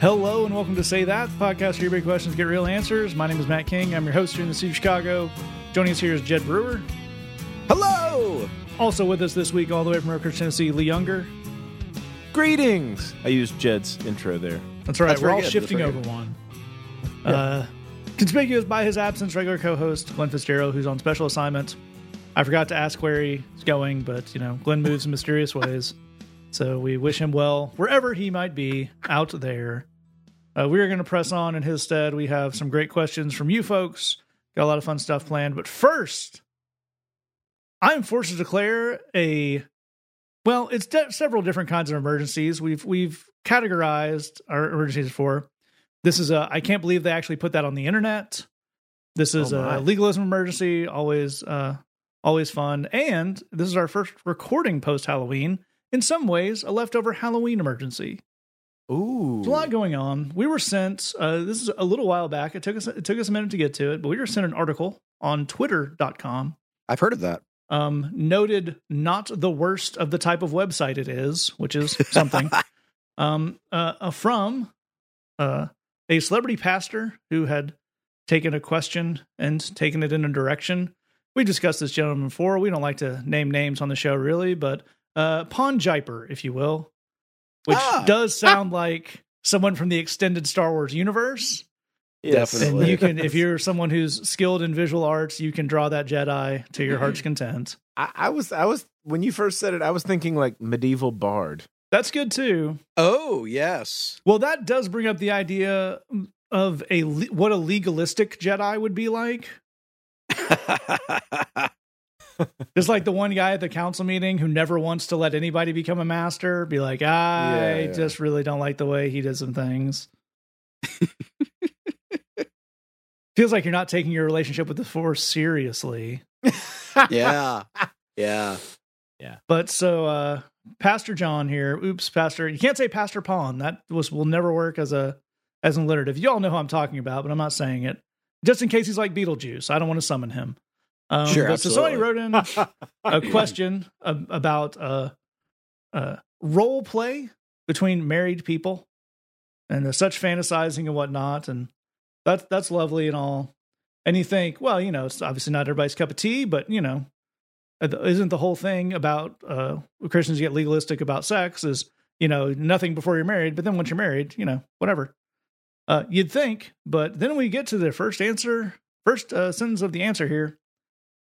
Hello and welcome to Say That, the podcast where your big questions get real answers. My name is Matt King. I'm your host here in the city of Chicago. Joining us here is Jed Brewer. Hello! Also with us this week, all the way from Oak Ridge, Tennessee, Lee Younger. Greetings! I used Jed's intro there. That's right. That's We're all good. shifting over one. Uh, conspicuous by his absence, regular co-host Glenn Fitzgerald, who's on special assignment. I forgot to ask where he's going, but you know, Glenn moves in mysterious ways. So we wish him well wherever he might be out there. Uh, we are going to press on in his stead. We have some great questions from you folks. Got a lot of fun stuff planned. But first, I'm forced to declare a well, it's de- several different kinds of emergencies. We've we've categorized our emergencies for. This is a I can't believe they actually put that on the internet. This is Oh, a legalism emergency, always uh always fun. And this is our first recording post Halloween. In some ways, a leftover Halloween emergency. Ooh. There's a lot going on. We were sent uh this is a little while back. It took us it took us a minute to get to it, but we were sent an article on twitter.com I've heard of that. um, noted not the worst of the type of website it is, which is something, um, uh, uh, from uh, a celebrity pastor who had taken a question and taken it in a direction. We discussed this gentleman before. We don't like to name names on the show, really, but uh, Pon Jiper, if you will, which Ah. does sound like someone from the extended Star Wars universe. Yes. And Definitely. you can, if you're someone who's skilled in visual arts, you can draw that Jedi to your heart's content. I, I was, I was, when you first said it, I was thinking like medieval bard. That's good too. Oh, yes. Well, that does bring up the idea of a what a legalistic Jedi would be like. Just like the one guy at the council meeting who never wants to let anybody become a master, be like, I Yeah, yeah. just really don't like the way he did some things. Feels like you're not taking your relationship with the Force seriously. yeah. Yeah. Yeah. But so uh Pastor John here, oops, Pastor. You can't say Pastor Pawn. That was will never work as a as an alliterative. You all know who I'm talking about, but I'm not saying it. Just in case he's like Beetlejuice. I don't want to summon him. Um, Sure, so somebody wrote in a question ab- about uh, uh, role play between married people and uh, such fantasizing and whatnot, and that's that's lovely and all. And you think, well, you know, it's obviously not everybody's cup of tea, but you know, uh, isn't the whole thing about uh, Christians get legalistic about sex is you know nothing before you're married, but then once you're married, you know, whatever. Uh, you'd think, but then we get to the first answer, first uh, sentence of the answer here,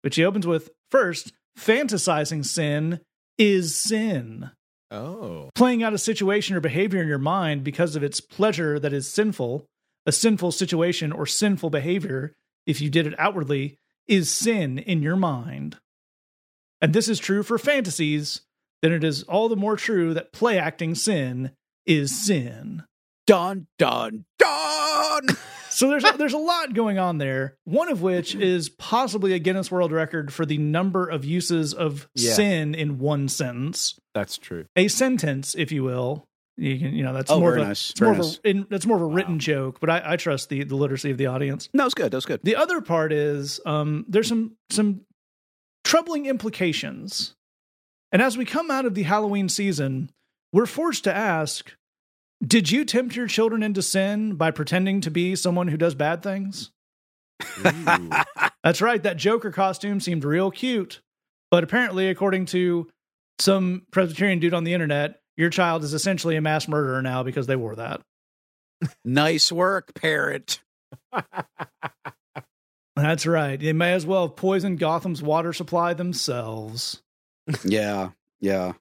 which she opens with first, fantasizing sin is sin. Oh. Playing out a situation or behavior in your mind because of its pleasure that is sinful, a sinful situation or sinful behavior, if you did it outwardly, is sin in your mind. And this is true for fantasies, then it is all the more true that play acting sin is sin. Dun, dun, dun. So there's a, there's a lot going on there. One of which is possibly a Guinness World Record for the number of uses of Yeah. sin in one sentence, That's true. a sentence, if you will. You can, you know, that's Oh, more very of a, nice. it's more of a, in, that's more of a written joke, but I, I trust the the literacy of the audience. No, it's good. That was good. The other part is um, there's some some troubling implications, and as we come out of the Halloween season, we're forced to ask: Did you tempt your children into sin by pretending to be someone who does bad things? That's right. That Joker costume seemed real cute, but apparently, according to some Presbyterian dude on the internet, your child is essentially a mass murderer now because they wore that. Nice work, parrot. That's right. They may as well have poisoned Gotham's water supply themselves. Yeah. Yeah.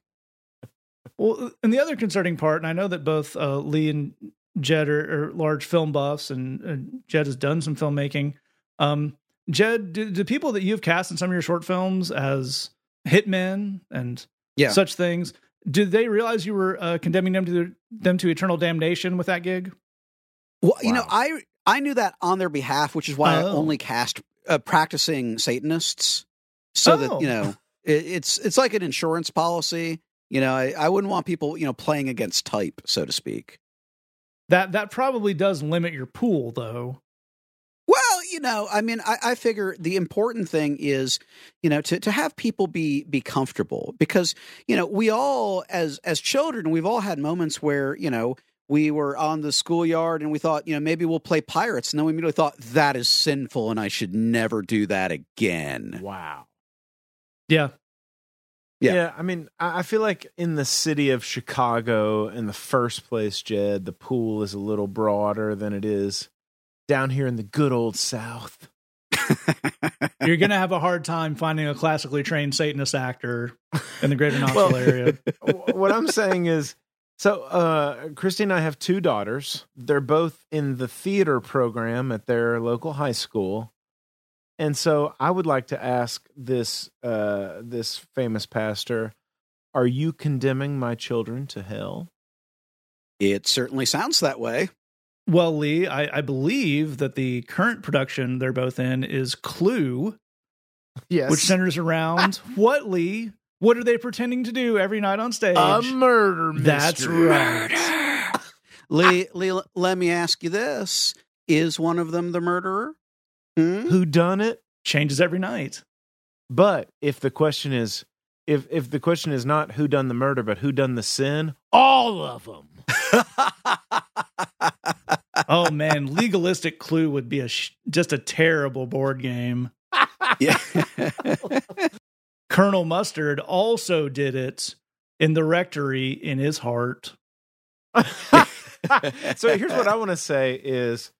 Well, and the other concerning part, and I know that both uh, Lee and Jed are, are large film buffs, and, and Jed has done some filmmaking. Um, Jed, do, do people that you've cast in some of your short films as hitmen and Yeah. such things, did they realize you were uh, condemning them to them to eternal damnation with that gig? Well, you know, I I knew that on their behalf, which is why I Oh. only cast uh, practicing Satanists, so Oh. that you know it, it's it's like an insurance policy. You know, I, I wouldn't want people you know playing against type, so to speak. That that probably does limit your pool, though. Well, you know, I mean, I, I figure the important thing is, you know, to, to have people be be comfortable because, you know, we all as as children, we've all had moments where, you know, we were on the schoolyard and we thought, you know, maybe we'll play pirates. And then we immediately thought that is sinful and I should never do that again. Wow. Yeah. Yeah. Yeah. I mean, I I feel like in the city of Chicago, in the first place, Jed, the pool is a little broader than it is down here in the good old South. You're going to have a hard time finding a classically trained Satanist actor in the greater Knoxville Well- area. What I'm saying is, so uh, Christy and I have two daughters. They're both in the theater program at their local high school, and so I would like to ask this uh, this famous pastor: Are you condemning my children to hell? It certainly sounds that way. Well, Lee, I, I believe that the current production they're both in is Clue, Yes, which centers around what, Lee? What are they pretending to do every night on stage? a murder. mystery. That's mystery. right. Lee, Lee, let me ask you this. Is one of them the murderer? Hmm? Who done it? Changes every night. But if the question is, if if the question is not who done the murder, but who done the sin, all of them. Oh man, legalistic Clue would be a sh- just a terrible board game. yeah. Colonel Mustard also did it in the rectory in his heart. so here's what I want to say is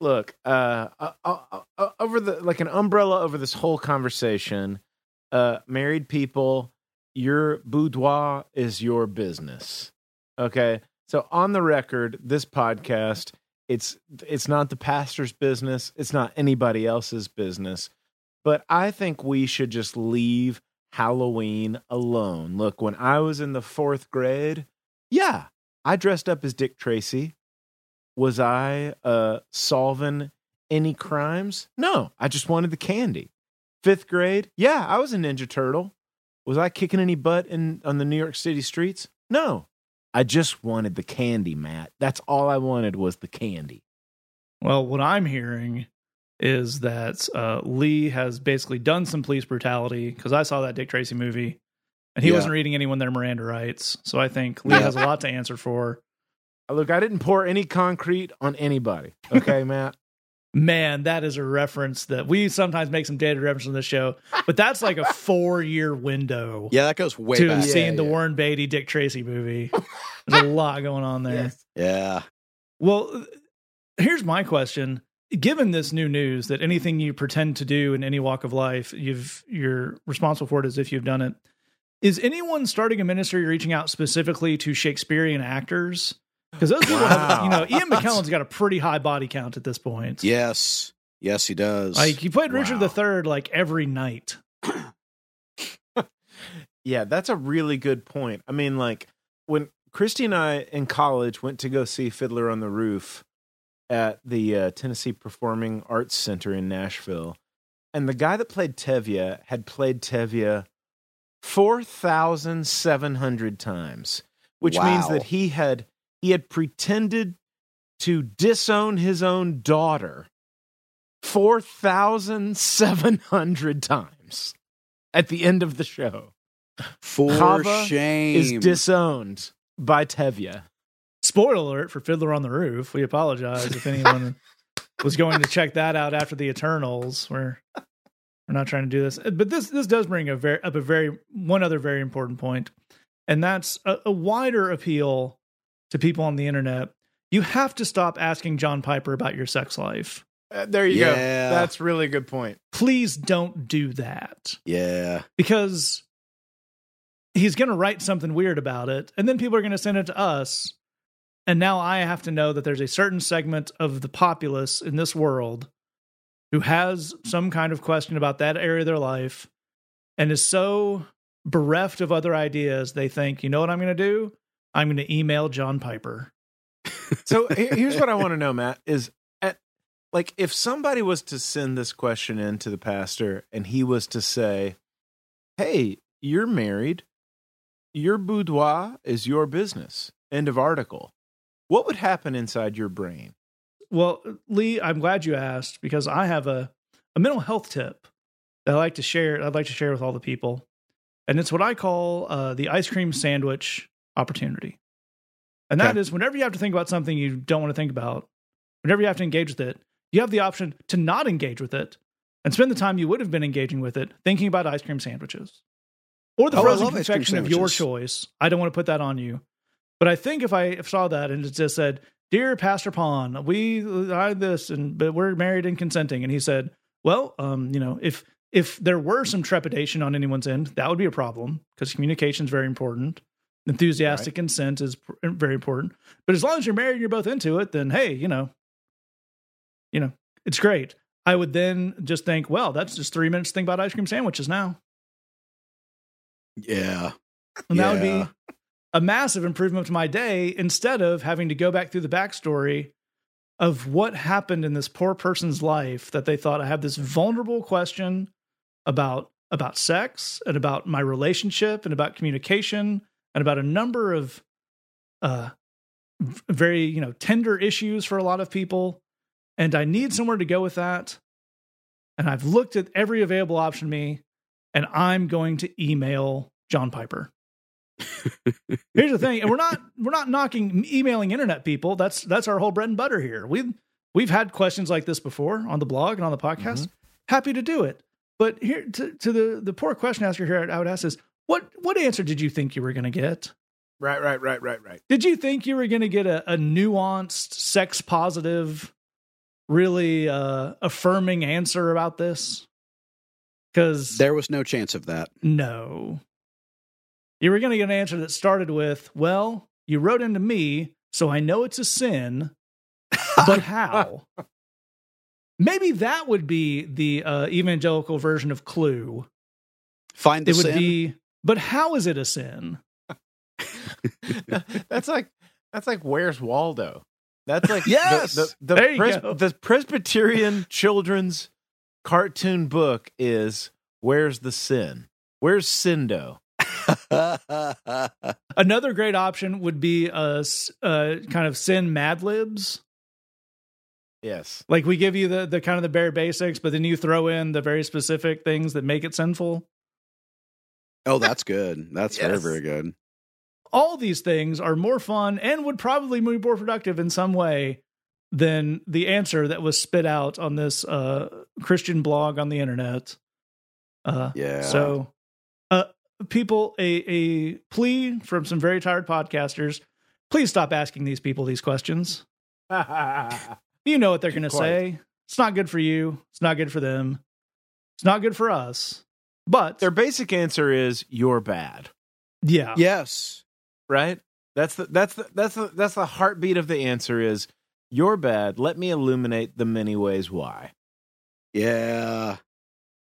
look, uh, uh, uh, over the like an umbrella over this whole conversation, uh, married people, your boudoir is your business. Okay? So on the record, this podcast, it's it's not the pastor's business, it's not anybody else's business. But I think we should just leave Halloween alone. Look, when I was in the 4th grade, yeah, I dressed up as Dick Tracy. Was I uh, solving any crimes? No, I just wanted the candy. Fifth grade, yeah, I was a Ninja Turtle. Was I kicking any butt in on the New York City streets? No, I just wanted the candy, Matt. That's all I wanted was the candy. Well, what I'm hearing is that uh, Lee has basically done some police brutality because I saw that Dick Tracy movie and he Yeah. wasn't reading anyone their Miranda rights. So I think Lee has a lot to answer for. Look, I didn't pour any concrete on anybody. Okay, Matt. Man, that is a reference that we sometimes make some dated reference on this show, but that's like a four year window yeah, that goes way to back. Yeah, seeing the yeah. Warren Beatty Dick Tracy movie. There's a lot going on there. Yeah. Well, here's my question. Given this new news that anything you pretend to do in any walk of life, you've you're responsible for it as if you've done it. Is anyone starting a ministry reaching out specifically to Shakespearean actors? Because those people have, you know, Ian McKellen's got a pretty high body count at this point. Yes. Yes, he does. Like he played Richard Wow. III like every night. Yeah, that's a really good point. I mean, like when Christy and I in college went to go see Fiddler on the Roof at the uh, Tennessee Performing Arts Center in Nashville, and the guy that played Tevye had played Tevye four thousand seven hundred times, which means that he had he had pretended to disown his own daughter four thousand seven hundred times at the end of the show For Chava shame. is disowned by Tevye. Spoiler alert for Fiddler on the Roof. We apologize if anyone was going to check that out after the Eternals. We're we're not trying to do this, but this this does bring a very up a very one other very important point, and that's a, a wider appeal to people on the internet. You have to stop asking John Piper about your sex life. Uh, there you go. That's really a good point. Please don't do that yeah. because he's going to write something weird about it and then people are going to send it to us and now i have to know that there's a certain segment of the populace in this world who has some kind of question about that area of their life and is so bereft of other ideas they think you know what i'm going to do i'm going to email john piper So here's what I want to know, Matt, is at like if somebody was to send this question in to the pastor and he was to say, Hey, you're married, your boudoir is your business. End of article. What would happen inside your brain? Well, Lee, I'm glad you asked because I have a, a mental health tip that I like to share. I'd like to share with all the people, and it's what I call uh, the ice cream sandwich opportunity. And that Okay. is whenever you have to think about something you don't want to think about, whenever you have to engage with it, you have the option to not engage with it and spend the time you would have been engaging with it thinking about ice cream sandwiches or the Oh, frozen confection of your choice. I don't want to put that on you. But I think if I saw that and it just said, Dear Pastor Pond, we I this and but we're married and consenting. And he said, Well, um, you know, if if there were some trepidation on anyone's end, that would be a problem because communication is very important. Enthusiastic consent is pr- very important. But as long as you're married and you're both into it, then hey, you know, you know, it's great. I would then just think, well, that's just three minutes to think about ice cream sandwiches now. Yeah. And that would be a massive improvement to my day instead of having to go back through the backstory of what happened in this poor person's life that they thought I have this vulnerable question about about sex and about my relationship and about communication and about a number of uh very you know tender issues for a lot of people and I need somewhere to go with that and I've looked at every available option to me and I'm going to email John Piper. Here's the thing, and we're not we're not knocking emailing internet people. That's that's our whole bread and butter here. We've we've had questions like this before on the blog and on the podcast. Happy to do it. But here to, to the the poor question asker here, I would ask is what what answer did you think you were going to get? Right, right, right, right, right. Did you think you were going to get a, a nuanced, sex positive, really uh, affirming answer about this? Because There was no chance of that. no. You were going to get an answer that started with, well, you wrote into me, so I know it's a sin, but how? Maybe that would be the uh, evangelical version of Clue. Find the It would sin. be, but how is it a sin? that's like that's like where's Waldo? That's like the- Yes! the the, There you Pres- the Presbyterian children's cartoon book is Where's the Sin? Where's Sindo? Another great option would be a s- uh, kind of sin Mad Libs. Yes. Like we give you the the kind of the bare basics, but then you throw in the very specific things that make it sinful. Oh, that's good. That's very, Yes. very good. All these things are more fun and would probably be more productive in some way than the answer that was spit out on this uh, Christian blog on the internet. Uh, Yeah. So, uh, people, a a plea from some very tired podcasters: please stop asking these people these questions. You know what they're going to say. It's not good for you. It's not good for them. It's not good for us. But Their basic answer is you're bad. yeah, yes. Right? That's the that's the that's the that's the heartbeat of the answer is you're bad. Let me illuminate the many ways why. Yeah.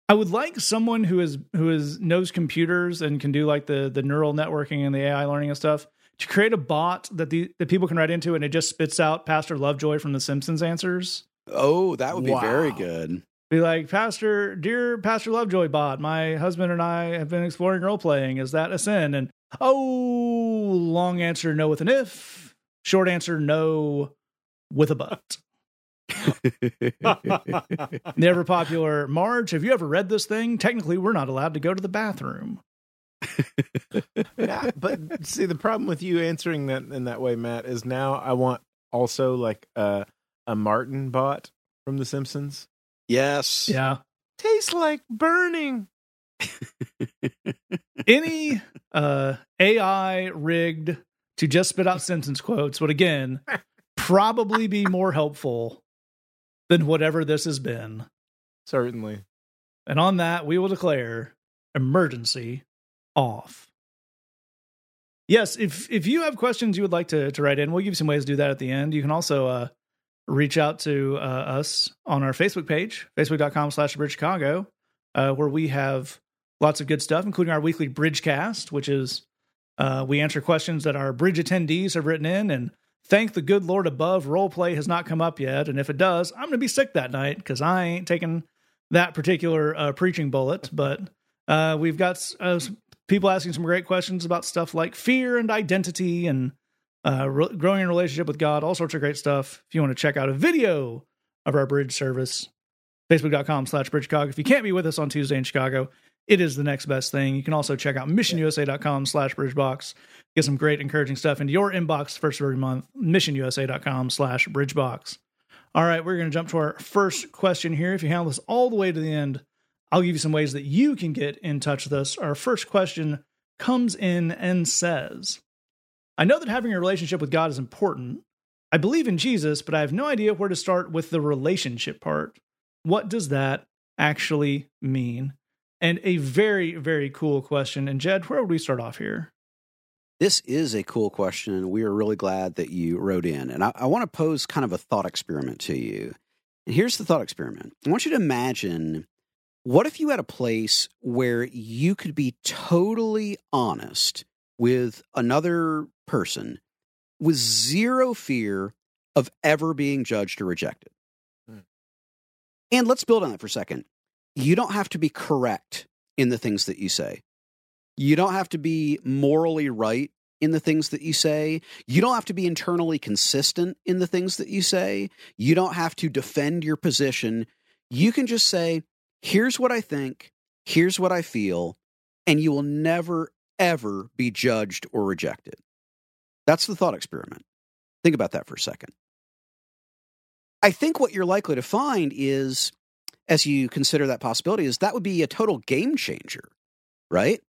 I would like someone who is who is knows computers and can do like the the neural networking and the AI learning and stuff to create a bot that the that people can write into and it just spits out Pastor Lovejoy from The Simpsons answers. Oh, that would be very good. Be like, Pastor, dear Pastor Lovejoy bot, my husband and I have been exploring role playing. Is that a sin? And oh, long answer, no with an if. Short answer, no with a but. Never popular Marge, have you ever read this thing? Technically, we're not allowed to go to the bathroom. Yeah, but see the problem with you answering that in that way, Matt, is now I want also like a a Martin bot from The Simpsons. Yes. Yeah. Tastes like burning. Any uh, AI rigged to just spit out sentence quotes would again probably be more helpful than whatever this has been. Certainly. And on that, we will declare emergency off. Yes, if if you have questions you would like to to write in, we'll give you some ways to do that at the end. You can also uh, reach out to uh, us on our Facebook page, facebook.com slash Bridge Chicago, uh, where we have lots of good stuff, including our weekly Bridgecast, which is uh, we answer questions that our bridge attendees have written in and thank the good Lord above, role play has not come up yet. And if it does, I'm going to be sick that night because I ain't taking that particular uh, preaching bullet. But uh, we've got uh, people asking some great questions about stuff like fear and identity and uh, re- growing in relationship with God, all sorts of great stuff. If you want to check out a video of our bridge service, facebook.com slash bridge. If you can't be with us on Tuesday in Chicago, it is the next best thing. You can also check out missionusa.com slash bridgebox. Get some great encouraging stuff into your inbox first of every month. Missionusa.com slash bridgebox. All right, we're going to jump to our first question here. If you handle this all the way to the end, I'll give you some ways that you can get in touch with us. Our first question comes in and says, I know that having a relationship with God is important. I believe in Jesus, but I have no idea where to start with the relationship part. What does that actually mean? And a very, very cool question. And Jed, where would we start off here? This is a cool question, and we are really glad that you wrote in. And I, I want to pose kind of a thought experiment to you. And here's the thought experiment I want you to imagine what if you had a place where you could be totally honest with another person with zero fear of ever being judged or rejected? Hmm. And let's build on that for a second. You don't have to be correct in the things that you say. You don't have to be morally right in the things that you say. You don't have to be internally consistent in the things that you say. You don't have to defend your position. You can just say, here's what I think, here's what I feel, and you will never, ever be judged or rejected. That's the thought experiment. Think about that for a second. I think what you're likely to find is, as you consider that possibility, is that would be a total game changer, right?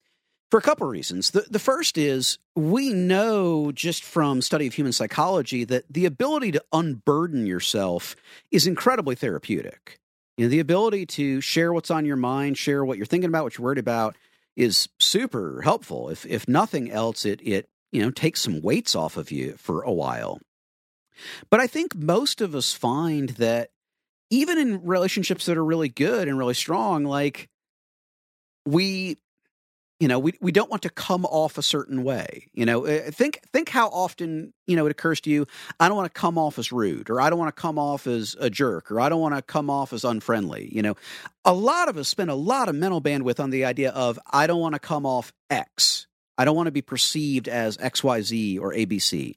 for a couple of reasons. The, the first is we know just from study of human psychology that the ability to unburden yourself is incredibly therapeutic. You know, the ability to share what's on your mind, share what you're thinking about, what you're worried about is super helpful. If if nothing else, it it you know take some weights off of you for a while. But I think most of us find that even in relationships that are really good and really strong, like we you know we, we don't want to come off a certain way you know? Uh, think think how often you know it occurs to you i don't want to come off as rude or i don't want to come off as a jerk or i don't want to come off as unfriendly you know? A lot of us spend a lot of mental bandwidth on the idea of i don't want to come off x i don't want to be perceived as xyz or abc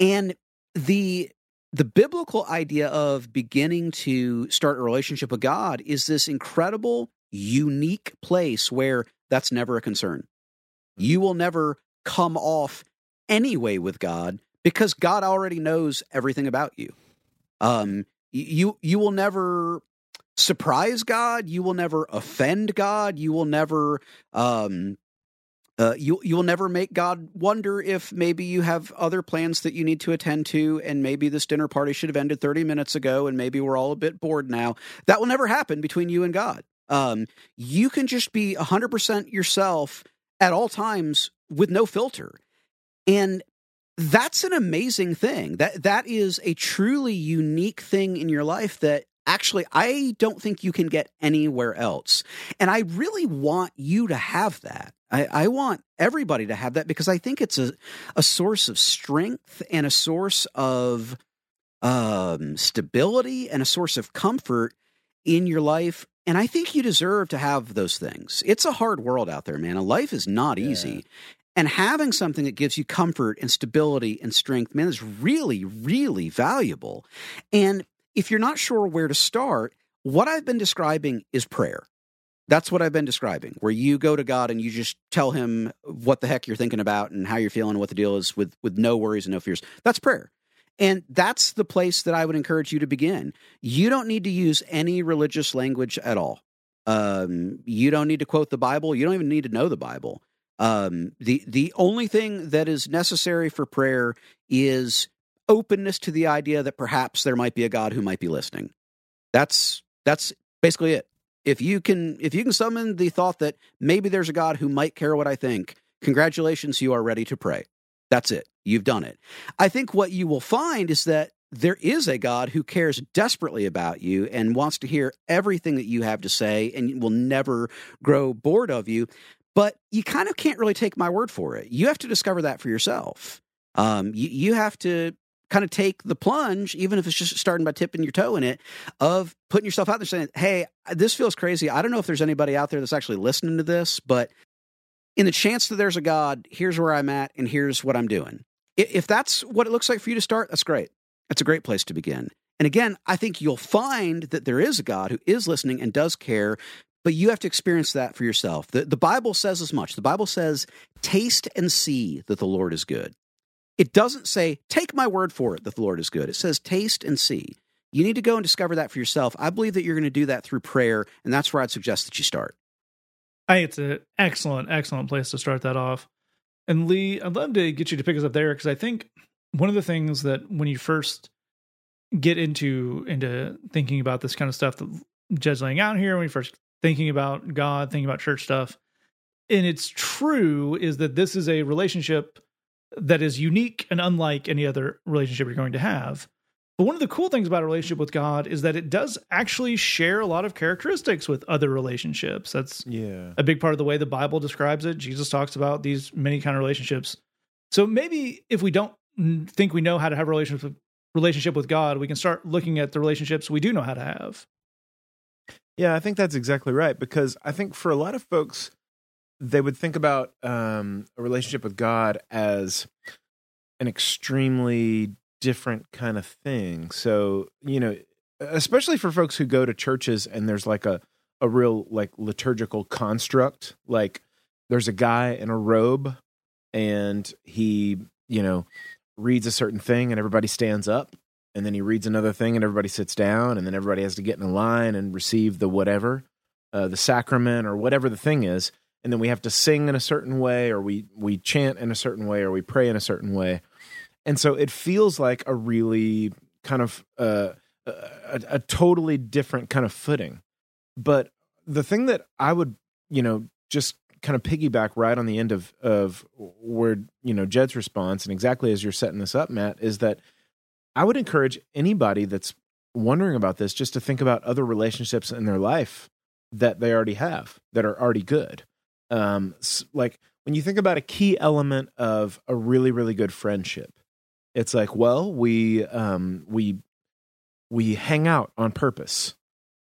and the the biblical idea of beginning to start a relationship with god is this incredible unique place where that's never a concern. You will never come off anyway with God because God already knows everything about you. Um, you you will never surprise God. You will never offend God. You will never um, uh, you you will never make God wonder if maybe you have other plans that you need to attend to, and maybe this dinner party should have ended thirty minutes ago, and maybe we're all a bit bored now. That will never happen between you and God. Um, you can just be 100% yourself at all times with no filter. And that's an amazing thing. That that is a truly unique thing in your life that actually I don't think you can get anywhere else. And I really want you to have that. I, I want everybody to have that because I think it's a, a source of strength and a source of um, stability and a source of comfort in your life and I think you deserve to have those things. It's a hard world out there, man. A life is not yeah. easy. And having something that gives you comfort and stability and strength, man, is really, really valuable. And if you're not sure where to start, what I've been describing is prayer. That's what I've been describing, where you go to God and you just tell him what the heck you're thinking about and how you're feeling what the deal is with with no worries and no fears. That's prayer. And that's the place that I would encourage you to begin. You don't need to use any religious language at all. Um, you don't need to quote the Bible. You don't even need to know the Bible. Um, the the only thing that is necessary for prayer is openness to the idea that perhaps there might be a God who might be listening. That's that's basically it. If you can if you can summon the thought that maybe there's a God who might care what I think, congratulations, you are ready to pray. That's it. You've done it. I think what you will find is that there is a God who cares desperately about you and wants to hear everything that you have to say and will never grow bored of you. But you kind of can't really take my word for it. You have to discover that for yourself. Um, you, you have to kind of take the plunge, even if it's just starting by tipping your toe in it, of putting yourself out there saying, Hey, this feels crazy. I don't know if there's anybody out there that's actually listening to this, but in the chance that there's a God, here's where I'm at and here's what I'm doing. If that's what it looks like for you to start, that's great. That's a great place to begin. And again, I think you'll find that there is a God who is listening and does care but you have to experience that for yourself. The, the Bible says as much. The Bible says, taste and see that the Lord is good. It doesn't say, take my word for it that the Lord is good. It says, taste and see. You need to go and discover that for yourself. I believe that you're going to do that through prayer, and that's where I'd suggest that you start. I think it's an excellent, excellent place to start that off. And Lee, I'd love to get you to pick us up there because I think one of the things that when you first get into into thinking about this kind of stuff that Jed's laying out here, when you first thinking about God, thinking about church stuff, and it's true, is that this is a relationship that is unique and unlike any other relationship you're going to have. But one of the cool things about a relationship with God is that it does actually share a lot of characteristics with other relationships. That's Yeah. a big part of the way the Bible describes it. Jesus talks about these many kind of relationships. So maybe if we don't think we know how to have a relationship relationship with God, we can start looking at the relationships we do know how to have. Yeah, I think that's exactly right because I think for a lot of folks, they would think about um, a relationship with God as an extremely different kind of thing. So, you know, especially for folks who go to churches and there's like a, a real like liturgical construct, like there's a guy in a robe and he, you know, reads a certain thing and everybody stands up and then he reads another thing and everybody sits down and then everybody has to get in a line and receive the whatever uh, the sacrament or whatever the thing is and then we have to sing in a certain way or we we chant in a certain way or we pray in a certain way and so it feels like a really kind of uh, a, a totally different kind of footing but the thing that i would you know just kind of piggyback right on the end of of where you know jed's response and exactly as you're setting this up matt is that I would encourage anybody that's wondering about this just to think about other relationships in their life that they already have that are already good. Um, like when you think about a key element of a really really good friendship, it's like, well, we um, we we hang out on purpose.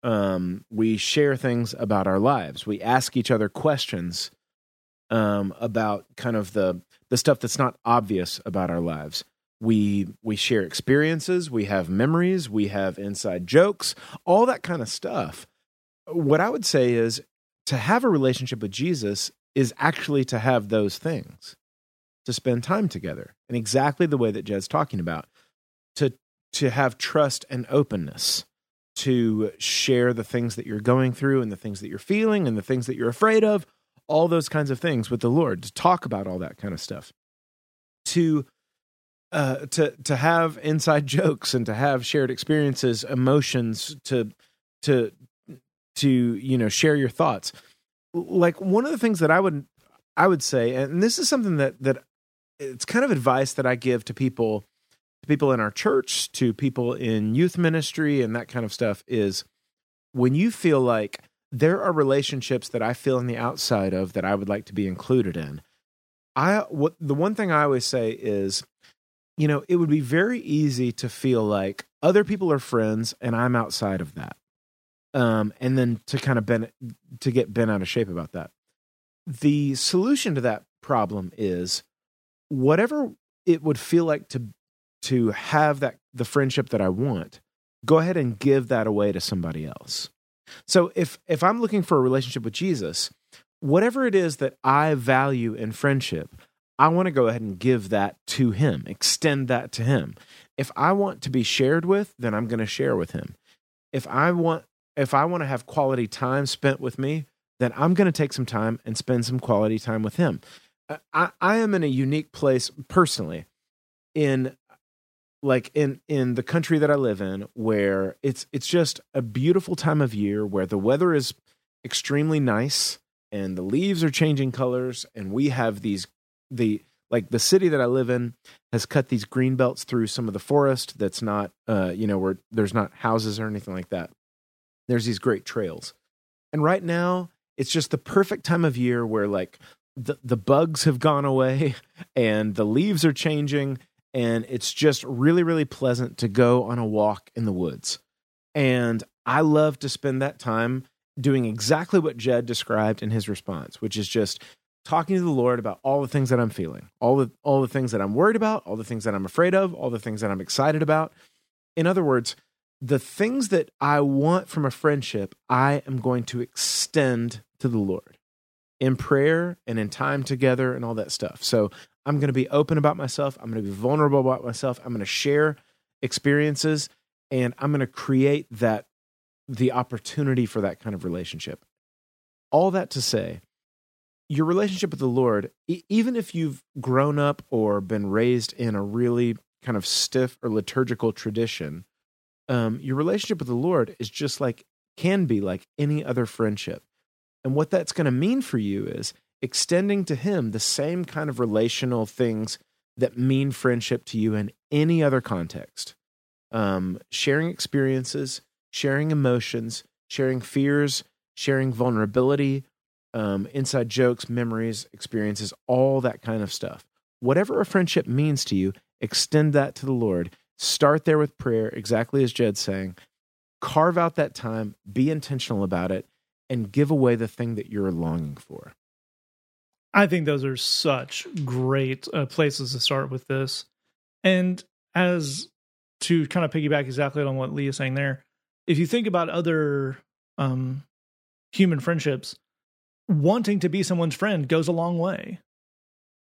Um, we share things about our lives. We ask each other questions um, about kind of the the stuff that's not obvious about our lives. We we share experiences. We have memories. We have inside jokes. All that kind of stuff. What i would say is to have a relationship with jesus is actually to have those things to spend time together in exactly the way that jed's talking about to to have trust and openness to share the things that you're going through and the things that you're feeling and the things that you're afraid of all those kinds of things with the lord to talk about all that kind of stuff. To uh, to to have inside jokes and to have shared experiences, emotions, to to to you know share your thoughts. Like one of the things that I would I would say, and this is something that that it's kind of advice that I give to people to people in our church, to people in youth ministry, and that kind of stuff is when you feel like there are relationships that I feel on the outside of that I would like to be included in. I what the one thing I always say is you know, it would be very easy to feel like other people are friends and I'm outside of that. Um, and then to kind of bend to get bent out of shape about that. The solution to that problem is whatever it would feel like to to have that the friendship that I want, go ahead and give that away to somebody else. So if if I'm looking for a relationship with Jesus, whatever it is that I value in friendship, I want to go ahead and give that to him, extend that to him. If I want to be shared with, then I'm going to share with him. If I want if I want to have quality time spent with me, then I'm going to take some time and spend some quality time with him. I, I am in a unique place personally in like in in the country that I live in where it's it's just a beautiful time of year where the weather is extremely nice and the leaves are changing colors and we have these the like the city that I live in has cut these green belts through some of the forest that's not uh you know where there's not houses or anything like that. There's these great trails. And right now it's just the perfect time of year where like the the bugs have gone away and the leaves are changing and it's just really really pleasant to go on a walk in the woods. And I love to spend that time doing exactly what Jed described in his response, which is just talking to the Lord about all the things that I'm feeling, all the all the things that I'm worried about, all the things that I'm afraid of, all the things that I'm excited about. In other words, the things that I want from a friendship, I am going to extend to the Lord in prayer and in time together and all that stuff. So I'm going to be open about myself. I'm going to be vulnerable about myself. I'm going to share experiences and I'm going to create that the opportunity for that kind of relationship. All that to say, your relationship with the Lord, e- even if you've grown up or been raised in a really kind of stiff or liturgical tradition, um, your relationship with the Lord is just like, can be like any other friendship. And what that's going to mean for you is extending to Him the same kind of relational things that mean friendship to you in any other context. Um, sharing experiences, sharing emotions, sharing fears, sharing vulnerability, um, inside jokes, memories, experiences, all that kind of stuff. Whatever a friendship means to you, extend that to the Lord. Start there with prayer, exactly as Jed's saying. Carve out that time, be intentional about it, and give away the thing that you're longing for. I think those are such great uh, places to start with this. And as to kind of piggyback exactly on what Lee is saying there, if you think about other um, human friendships, wanting to be someone's friend goes a long way.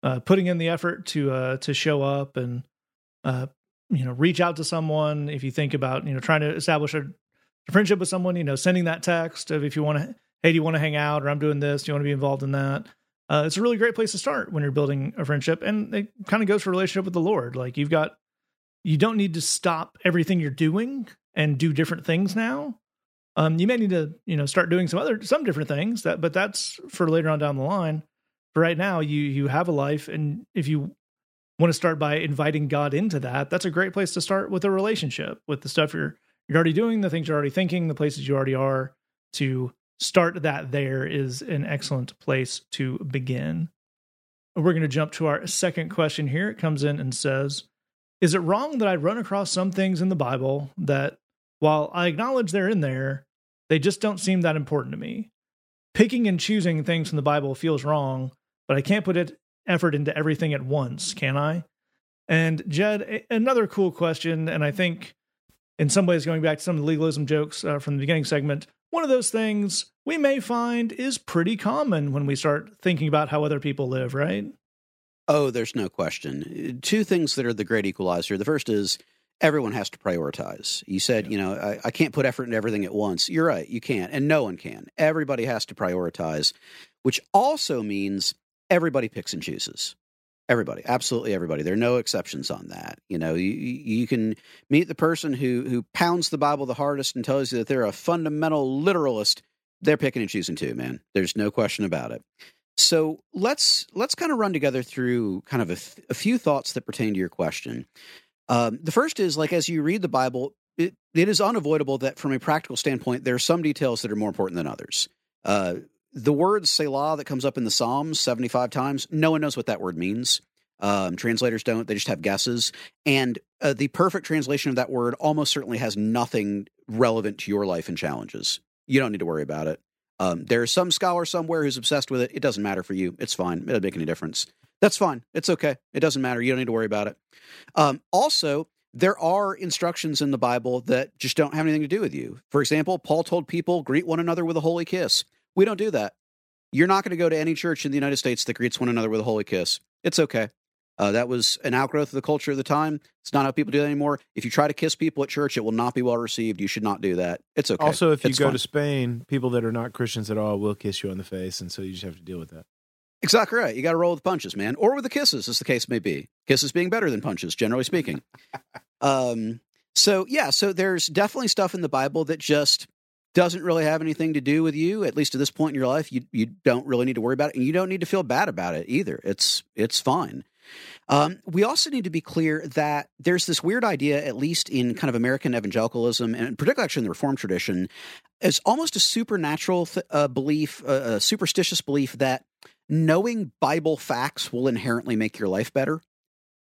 Uh, putting in the effort to uh, to show up and uh, you know reach out to someone. If you think about you know trying to establish a friendship with someone, you know sending that text of if you want to, hey, do you want to hang out or I'm doing this, do you want to be involved in that? Uh, it's a really great place to start when you're building a friendship, and it kind of goes for relationship with the Lord. Like you've got, you don't need to stop everything you're doing and do different things now. Um, you may need to, you know, start doing some other some different things that, but that's for later on down the line. For right now, you you have a life, and if you want to start by inviting God into that, that's a great place to start with a relationship with the stuff you're you're already doing, the things you're already thinking, the places you already are. To start that there is an excellent place to begin. We're going to jump to our second question here. It comes in and says, "Is it wrong that I run across some things in the Bible that, while I acknowledge they're in there, they just don't seem that important to me. Picking and choosing things from the Bible feels wrong, but I can't put it effort into everything at once, can I? And Jed, another cool question, and I think in some ways going back to some of the legalism jokes uh, from the beginning segment, one of those things we may find is pretty common when we start thinking about how other people live, right? Oh, there's no question. Two things that are the great equalizer. The first is everyone has to prioritize. You said, yeah. you know, I, I, can't put effort into everything at once. You're right, you can't, and no one can. Everybody has to prioritize, which also means everybody picks and chooses. Everybody, absolutely everybody. There are no exceptions on that. You know, you you can meet the person who who pounds the Bible the hardest and tells you that they're a fundamental literalist. They're picking and choosing too, man. There's no question about it. So let's let's kind of run together through kind of a, th- a few thoughts that pertain to your question. Um, the first is like as you read the Bible, it, it is unavoidable that from a practical standpoint, there are some details that are more important than others. Uh, the word Selah that comes up in the Psalms 75 times, no one knows what that word means. Um, translators don't, they just have guesses. And uh, the perfect translation of that word almost certainly has nothing relevant to your life and challenges. You don't need to worry about it. Um, there's some scholar somewhere who's obsessed with it. It doesn't matter for you. It's fine. It doesn't make any difference. That's fine. It's okay. It doesn't matter. You don't need to worry about it. Um, also, there are instructions in the Bible that just don't have anything to do with you. For example, Paul told people, greet one another with a holy kiss. We don't do that. You're not going to go to any church in the United States that greets one another with a holy kiss. It's okay. Uh, that was an outgrowth of the culture of the time. It's not how people do that anymore. If you try to kiss people at church, it will not be well received. You should not do that. It's okay. Also, if you it's go fine. to Spain, people that are not Christians at all will kiss you on the face, and so you just have to deal with that. Exactly right. You got to roll with the punches, man, or with the kisses, as the case may be. Kisses being better than punches, generally speaking. um, so yeah, so there's definitely stuff in the Bible that just doesn't really have anything to do with you. At least at this point in your life, you you don't really need to worry about it, and you don't need to feel bad about it either. It's it's fine. Um, we also need to be clear that there's this weird idea, at least in kind of American evangelicalism, and particularly actually in the Reformed tradition, is almost a supernatural th- uh, belief, uh, a superstitious belief that knowing Bible facts will inherently make your life better.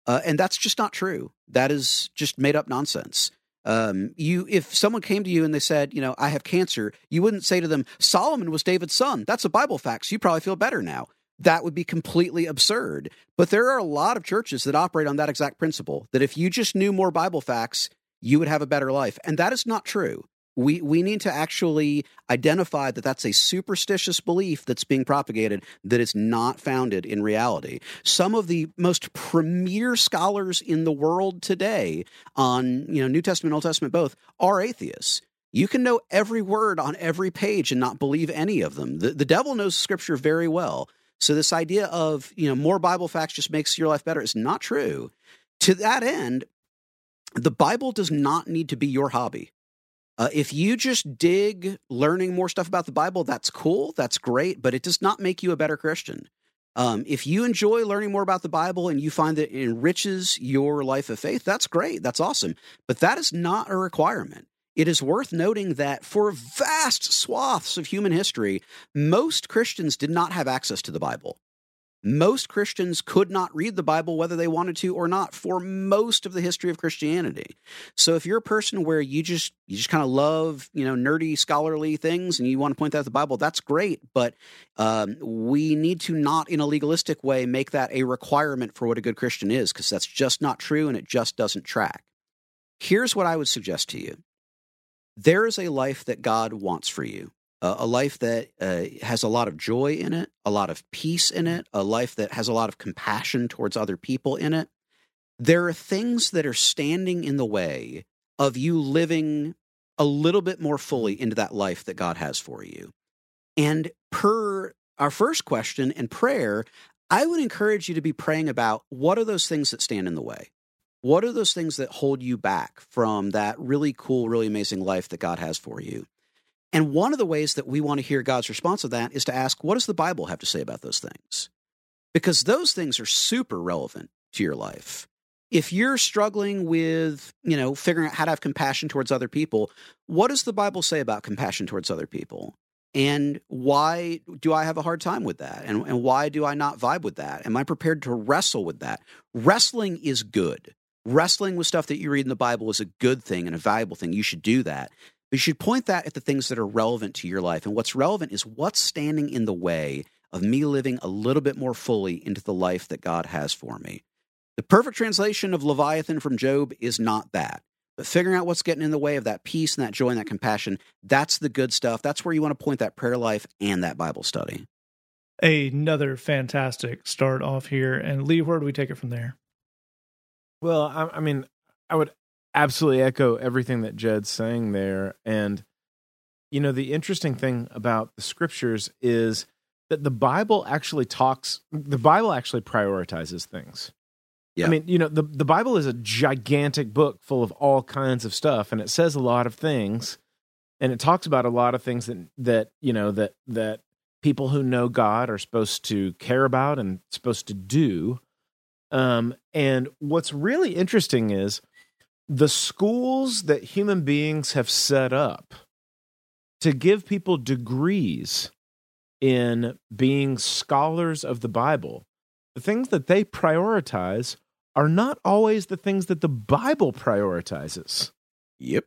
Uh, and that's just not true. That is just made up nonsense. Um, you, if someone came to you and they said, you know, I have cancer, you wouldn't say to them, Solomon was David's son. That's a Bible fact. So you probably feel better now. That would be completely absurd. But there are a lot of churches that operate on that exact principle that if you just knew more Bible facts, you would have a better life. And that is not true. We, we need to actually identify that that's a superstitious belief that's being propagated that is not founded in reality. Some of the most premier scholars in the world today on you know New Testament, Old Testament, both are atheists. You can know every word on every page and not believe any of them. The, the devil knows Scripture very well. So this idea of you know more Bible facts just makes your life better is not true. To that end, the Bible does not need to be your hobby. Uh, if you just dig learning more stuff about the Bible, that's cool, that's great, but it does not make you a better Christian. Um, if you enjoy learning more about the Bible and you find that it enriches your life of faith, that's great, that's awesome. But that is not a requirement. It is worth noting that for vast swaths of human history, most Christians did not have access to the Bible. Most Christians could not read the Bible whether they wanted to or not for most of the history of Christianity. So if you're a person where you just you just kind of love, you know, nerdy scholarly things and you want to point that out the Bible, that's great, but um, we need to not in a legalistic way make that a requirement for what a good Christian is because that's just not true and it just doesn't track. Here's what I would suggest to you. There is a life that God wants for you uh, a life that uh, has a lot of joy in it, a lot of peace in it, a life that has a lot of compassion towards other people in it. There are things that are standing in the way of you living a little bit more fully into that life that God has for you. And per our first question and prayer, I would encourage you to be praying about what are those things that stand in the way? What are those things that hold you back from that really cool, really amazing life that God has for you? And one of the ways that we want to hear God's response to that is to ask, what does the Bible have to say about those things? Because those things are super relevant to your life. If you're struggling with, you know, figuring out how to have compassion towards other people, what does the Bible say about compassion towards other people? And why do I have a hard time with that? And, and why do I not vibe with that? Am I prepared to wrestle with that? Wrestling is good. Wrestling with stuff that you read in the Bible is a good thing and a valuable thing. You should do that. But you should point that at the things that are relevant to your life. And what's relevant is what's standing in the way of me living a little bit more fully into the life that God has for me. The perfect translation of Leviathan from Job is not that. But figuring out what's getting in the way of that peace and that joy and that compassion, that's the good stuff. That's where you want to point that prayer life and that Bible study. Another fantastic start off here. And Lee, where do we take it from there? Well, I, I mean, I would absolutely echo everything that Jed's saying there. And, you know, the interesting thing about the scriptures is that the Bible actually talks, the Bible actually prioritizes things. Yeah. I mean, you know, the, the Bible is a gigantic book full of all kinds of stuff, and it says a lot of things, and it talks about a lot of things that that you know that that people who know God are supposed to care about and supposed to do. Um, and what's really interesting is the schools that human beings have set up to give people degrees in being scholars of the Bible, the things that they prioritize are not always the things that the Bible prioritizes. Yep.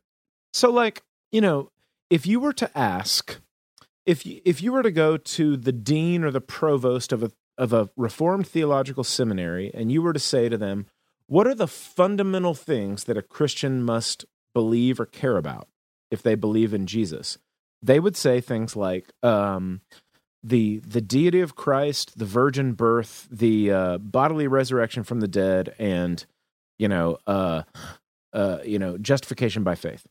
So like, you know, if you were to ask if you, if you were to go to the dean or the provost of a of a reformed theological seminary and you were to say to them, what are the fundamental things that a Christian must believe or care about if they believe in Jesus? They would say things like um, the the deity of Christ, the virgin birth, the uh, bodily resurrection from the dead, and you know, uh, uh, you know, justification by faith.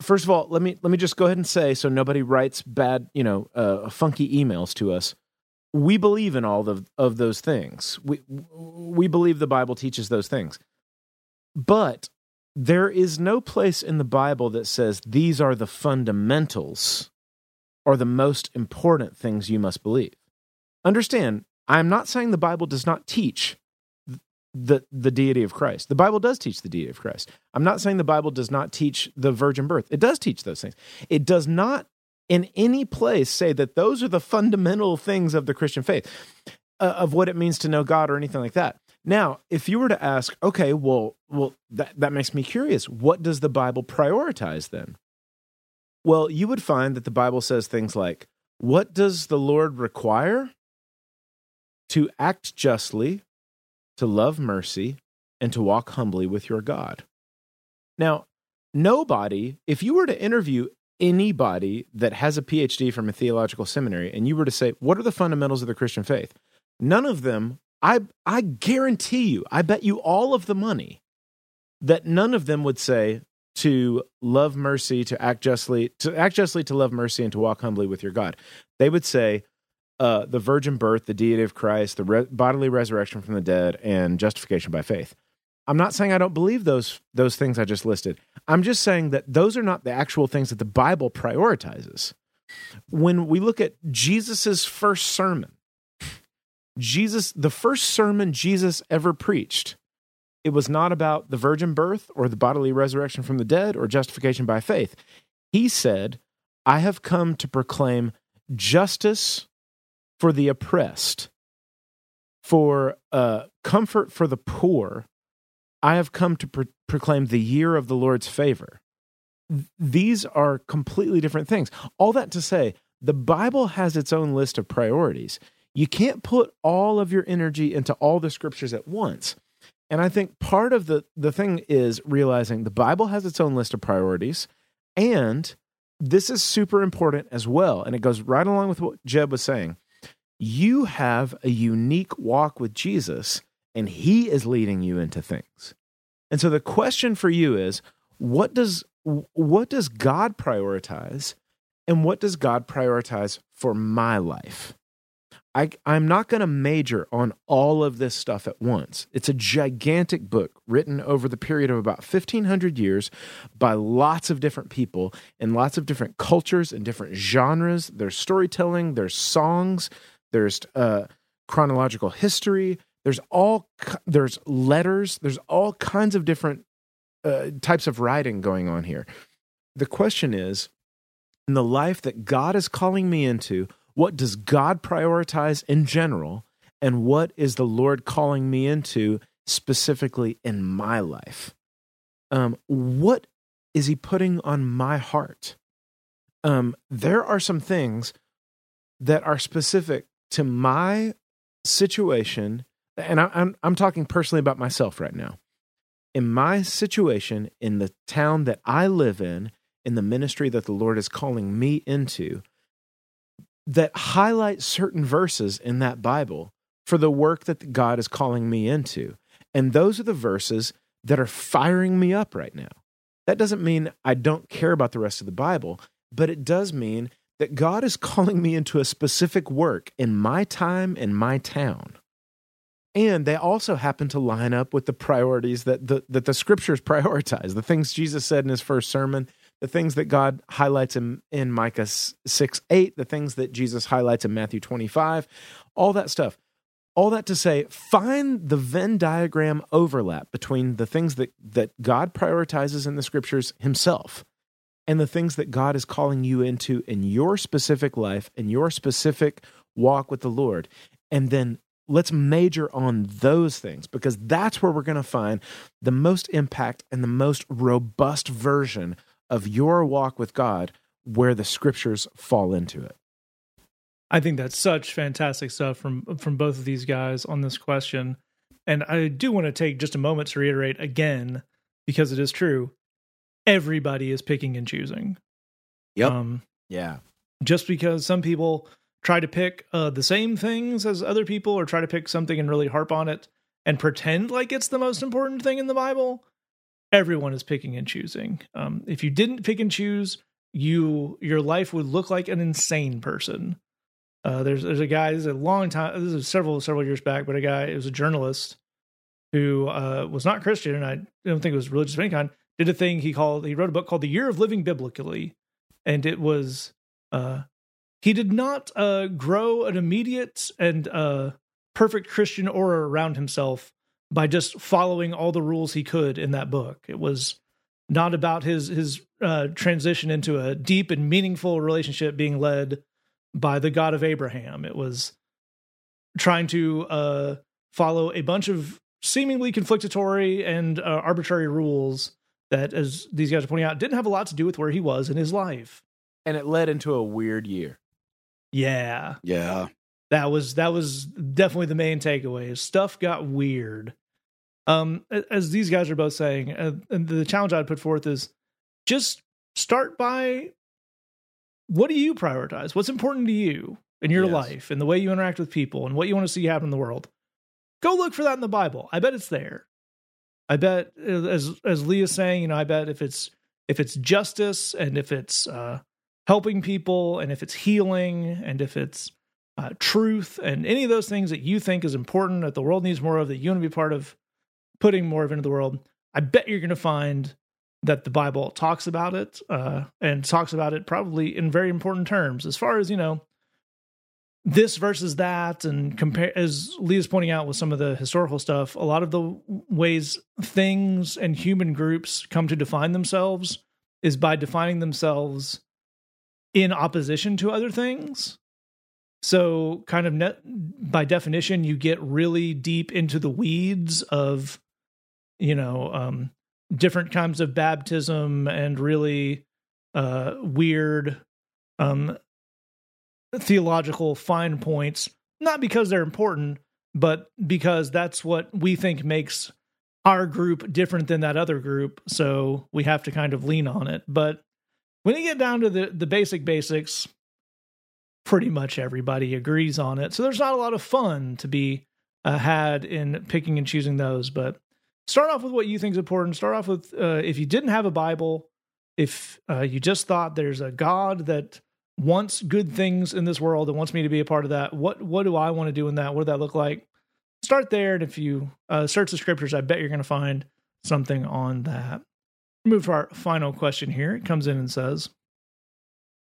First of all, let me let me just go ahead and say, so nobody writes bad, you know, uh, funky emails to us we believe in all of, of those things. We we believe the Bible teaches those things. But there is no place in the Bible that says these are the fundamentals or the most important things you must believe. Understand, I'm not saying the Bible does not teach the the deity of Christ. The Bible does teach the deity of Christ. I'm not saying the Bible does not teach the virgin birth. It does teach those things. It does not in any place say that those are the fundamental things of the Christian faith, uh, of what it means to know God or anything like that. Now, if you were to ask, okay, well, well, that, that makes me curious. What does the Bible prioritize then? Well, you would find that the Bible says things like, what does the Lord require? To act justly, to love mercy, and to walk humbly with your God. Now, nobody, if you were to interview anybody that has a PhD from a theological seminary and you were to say, what are the fundamentals of the Christian faith? None of them, I, I guarantee you, I bet you all of the money that none of them would say to love mercy, to act justly, to act justly, to love mercy, and to walk humbly with your God. They would say, uh, the virgin birth, the deity of Christ, the re- bodily resurrection from the dead, and justification by faith. I'm not saying I don't believe those those things I just listed. I'm just saying that those are not the actual things that the Bible prioritizes. When we look at Jesus's first sermon, Jesus, the first sermon Jesus ever preached, it was not about the virgin birth or the bodily resurrection from the dead or justification by faith. He said, I have come to proclaim justice for the oppressed, for uh, comfort for the poor. I have come to pro- proclaim the year of the Lord's favor. These are completely different things. All that to say, the Bible has its own list of priorities. You can't put all of your energy into all the scriptures at once. And I think part of the, the thing is realizing the Bible has its own list of priorities. And this is super important as well. And it goes right along with what Jed was saying you have a unique walk with Jesus and he is leading you into things. And so the question for you is what does what does God prioritize and what does God prioritize for my life? I, I'm not going to major on all of this stuff at once. It's a gigantic book written over the period of about 1,500 years by lots of different people in lots of different cultures and different genres. There's storytelling, there's songs, there's uh, chronological history there's all there's letters there's all kinds of different uh, types of writing going on here. The question is in the life that god is calling me into what does god prioritize in general? And what is the lord calling me into specifically in my life? Um, what is he putting on my heart? Um, there are some things that are specific to my situation, and I, I'm I'm talking personally about myself right now. In my situation, in the town that I live in, in the ministry that the Lord is calling me into, that highlight certain verses in that Bible for the work that God is calling me into. And those are the verses that are firing me up right now. That doesn't mean I don't care about the rest of the Bible, but it does mean that God is calling me into a specific work in my time and my town. And they also happen to line up with the priorities that the, that the scriptures prioritize, the things Jesus said in his first sermon, the things that God highlights in, in Micah 6 8, the things that Jesus highlights in Matthew 25, all that stuff. All that to say, find the Venn diagram overlap between the things that, that God prioritizes in the scriptures himself and the things that God is calling you into in your specific life in your specific walk with the Lord. And then let's major on those things because that's where we're going to find the most impact and the most robust version of your walk with God where the scriptures fall into it. I think that's such fantastic stuff from from both of these guys on this question. And I do want to take just a moment to reiterate again because it is true everybody is picking and choosing. Yep. Um, Yeah. just because some people try to pick uh, the same things as other people or try to pick something and really harp on it and pretend like it's the most important thing in the Bible, everyone is picking and choosing. Um, if you didn't pick and choose, you your life would look like an insane person. Uh, there's there's a guy. This is a long time. This is several several years back, but a guy. It was a journalist who uh, was not Christian, and I don't think it was religious of any kind did a thing he called he wrote a book called The Year of Living Biblically, and it was uh he did not uh grow an immediate and uh perfect Christian aura around himself by just following all the rules he could in that book. It was not about his his uh transition into a deep and meaningful relationship being led by the God of Abraham. It was trying to uh follow a bunch of seemingly conflictory and uh, arbitrary rules that, as these guys are pointing out, didn't have a lot to do with where he was in his life. And it led into a weird year. Yeah, Yeah. that was that was definitely the main takeaway. Stuff got weird. Um, as these guys are both saying, uh, and the challenge I'd put forth is just start by what do you prioritize? What's important to you in your Yes. life and the way you interact with people and what you want to see happen in the world? Go look for that in the Bible. I bet it's there. I bet as as Lee's saying, you know, I bet if it's if it's justice and if it's uh, helping people and if it's healing and if it's uh, truth and any of those things that you think is important that the world needs more of that you want to be part of putting more of into the world, I bet you're going to find that the Bible talks about it uh, and talks about it probably in very important terms. As far as you know this versus that and compare as Lee's pointing out with some of the historical stuff a lot of the ways things and human groups come to define themselves is by defining themselves in opposition to other things so kind of net by definition you get really deep into the weeds of you know um different kinds of baptism and really uh weird um theological fine points, not because they're important, but because that's what we think makes our group different than that other group. So we have to kind of lean on it. But when you get down to the, the basic basics, pretty much everybody agrees on it. So there's not a lot of fun to be uh, had in picking and choosing those. But start off with what you think is important. Start off with uh, if you didn't have a Bible, if uh, you just thought there's a God that wants good things in this world and wants me to be a part of that. What what do I want to do in that? What does that look like? Start there, and if you uh, search the scriptures, I bet you're going to find something on that. Move to our final question here. It comes in and says,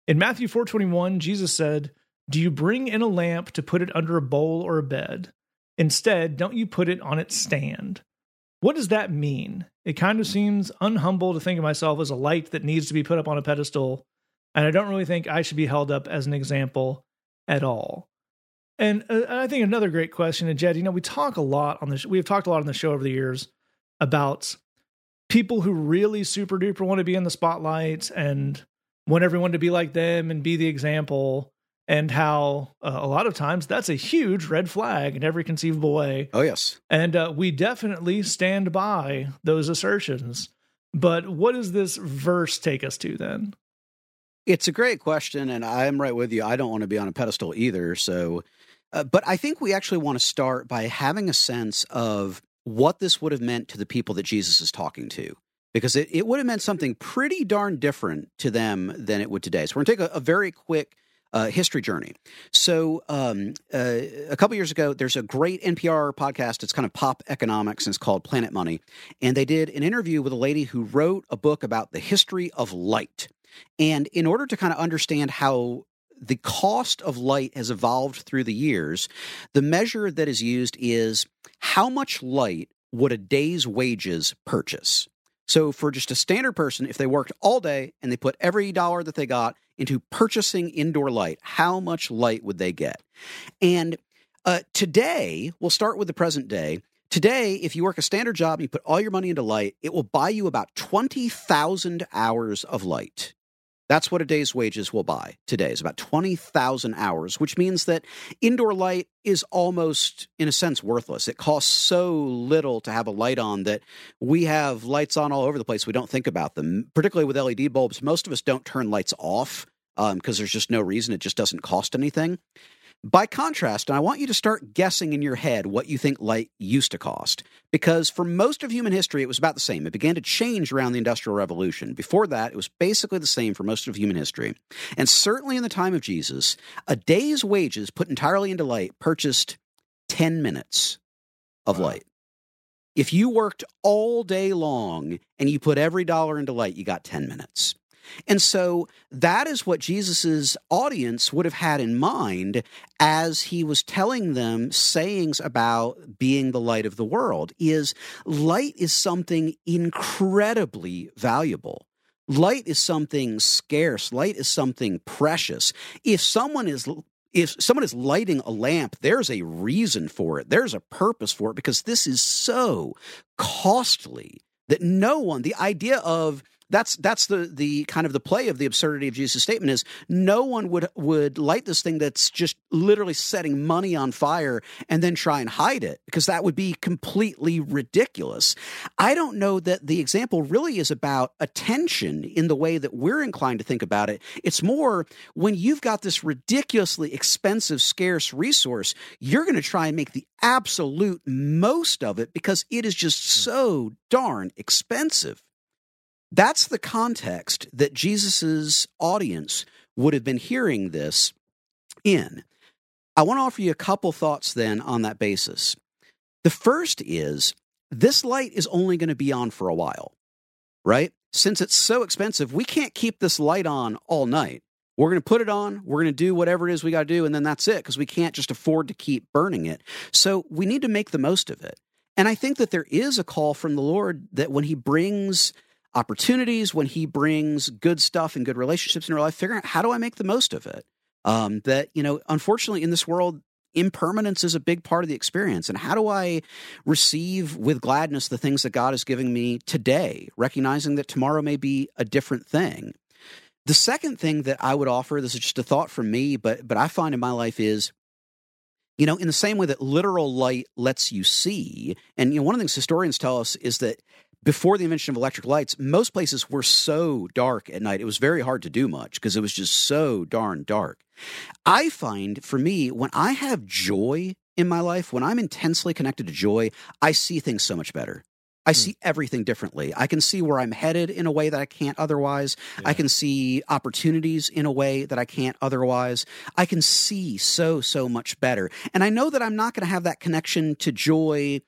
in Matthew four twenty one, Jesus said, "Do you bring in a lamp to put it under a bowl or a bed? Instead, don't you put it on its stand?" What does that mean? It kind of seems unhumble to think of myself as a light that needs to be put up on a pedestal and I don't really think I should be held up as an example at all. And uh, I think another great question, and Jed, you know, we talk a lot on this. We've talked a lot on the show over the years about people who really super duper want to be in the spotlight and want everyone to be like them and be the example, and how uh, a lot of times that's a huge red flag in every conceivable way. Oh, yes. And uh, we definitely stand by those assertions. But what does this verse take us to then? It's a great question, and I'm right with you. I don't want to be on a pedestal either. So, uh, but I think we actually want to start by having a sense of what this would have meant to the people that Jesus is talking to, because it, it would have meant something pretty darn different to them than it would today. So, we're going to take a, a very quick uh, history journey. So, um, uh, a couple years ago, there's a great NPR podcast. It's kind of pop economics, and it's called Planet Money. And they did an interview with a lady who wrote a book about the history of light. And in order to kind of understand how the cost of light has evolved through the years, the measure that is used is how much light would a day's wages purchase? So, for just a standard person, if they worked all day and they put every dollar that they got into purchasing indoor light, how much light would they get? And uh, today, we'll start with the present day. Today, if you work a standard job and you put all your money into light, it will buy you about 20,000 hours of light. That's what a day's wages will buy today is about 20,000 hours, which means that indoor light is almost, in a sense, worthless. It costs so little to have a light on that we have lights on all over the place. We don't think about them, particularly with LED bulbs. Most of us don't turn lights off because um, there's just no reason. It just doesn't cost anything. By contrast, and I want you to start guessing in your head what you think light used to cost, because for most of human history, it was about the same. It began to change around the Industrial Revolution. Before that, it was basically the same for most of human history. And certainly in the time of Jesus, a day's wages put entirely into light purchased 10 minutes of Wow. light. If you worked all day long and you put every dollar into light, you got 10 minutes. And so that is what Jesus's audience would have had in mind as he was telling them sayings about being the light of the world is light is something incredibly valuable. Light is something scarce. Light is something precious. If someone is if someone is lighting a lamp, there's a reason for it. There's a purpose for it because this is so costly that no one, the idea of that's that's the the kind of the play of the absurdity of Jesus' statement is no one would would light this thing that's just literally setting money on fire and then try and hide it because that would be completely ridiculous. I don't know that the example really is about attention in the way that we're inclined to think about it. It's more when you've got this ridiculously expensive, scarce resource, you're going to try and make the absolute most of it because it is just hmm. so darn expensive. That's the context that Jesus's audience would have been hearing this in. I want to offer you a couple thoughts then on that basis. The first is this light is only going to be on for a while, right? Since it's so expensive, we can't keep this light on all night. We're going to put it on, we're going to do whatever it is we got to do, and then that's it because we can't just afford to keep burning it. So we need to make the most of it. And I think that there is a call from the Lord that when He brings opportunities, when He brings good stuff and good relationships in our life, figuring out how do I make the most of it? Um, that, you know, unfortunately in this world, impermanence is a big part of the experience. And how do I receive with gladness the things that God is giving me today, recognizing that tomorrow may be a different thing? The second thing that I would offer, this is just a thought from me, but but I find in my life is you know, in the same way that literal light lets you see, and you know, one of the things historians tell us is that before the invention of electric lights, most places were so dark at night, it was very hard to do much because it was just so darn dark. I find for me, when I have joy in my life, when I'm intensely connected to joy, I see things so much better. I Hmm. see everything differently. I can see where I'm headed in a way that I can't otherwise. I can see opportunities in a way that I can't otherwise. I can see so, so much better. And I know that I'm not going to have that connection to joy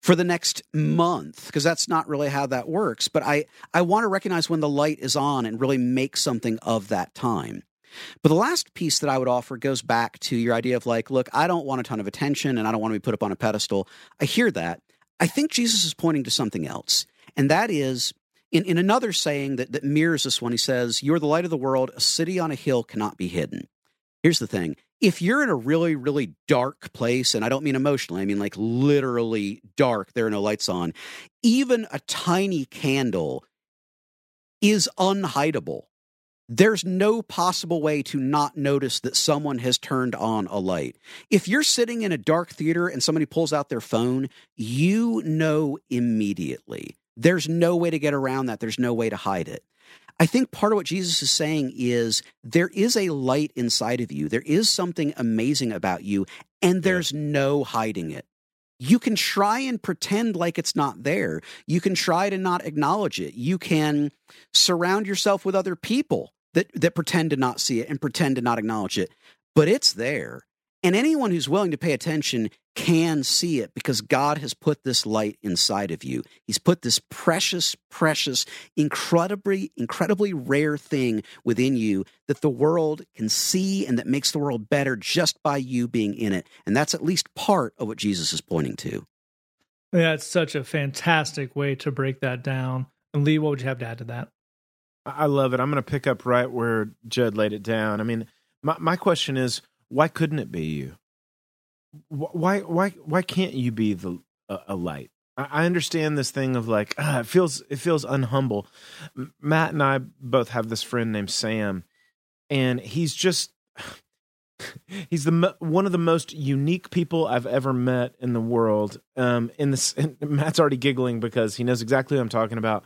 for the next month because that's not really how that works. But I, I want to recognize when the light is on and really make something of that time. But the last piece that I would offer goes back to your idea of like, look, I don't want a ton of attention and I don't want to be put up on a pedestal. I hear that. I think Jesus is pointing to something else. And that is in, in another saying that, that mirrors this one, he says, You're the light of the world. A city on a hill cannot be hidden. Here's the thing if you're in a really, really dark place, and I don't mean emotionally, I mean like literally dark, there are no lights on, even a tiny candle is unhideable. There's no possible way to not notice that someone has turned on a light. If you're sitting in a dark theater and somebody pulls out their phone, you know immediately. There's no way to get around that. There's no way to hide it. I think part of what Jesus is saying is there is a light inside of you. There is something amazing about you, and there's no hiding it. You can try and pretend like it's not there. You can try to not acknowledge it. You can surround yourself with other people that, that pretend to not see it and pretend to not acknowledge it, but it's there. And anyone who's willing to pay attention can see it because God has put this light inside of you. He's put this precious, precious, incredibly, incredibly rare thing within you that the world can see and that makes the world better just by you being in it. And that's at least part of what Jesus is pointing to. Yeah, it's such a fantastic way to break that down. And Lee, what would you have to add to that? I I love it. I'm going to pick up right where Jed laid it down. I mean, my my question is, why couldn't it be you? Why why why can't you be the a, light? I understand this thing of like ah, it feels it feels unhumble. Matt and I both have this friend named Sam, and he's just he's the one of the most unique people I've ever met in the world. Um, in this, Matt's already giggling because he knows exactly what I'm talking about.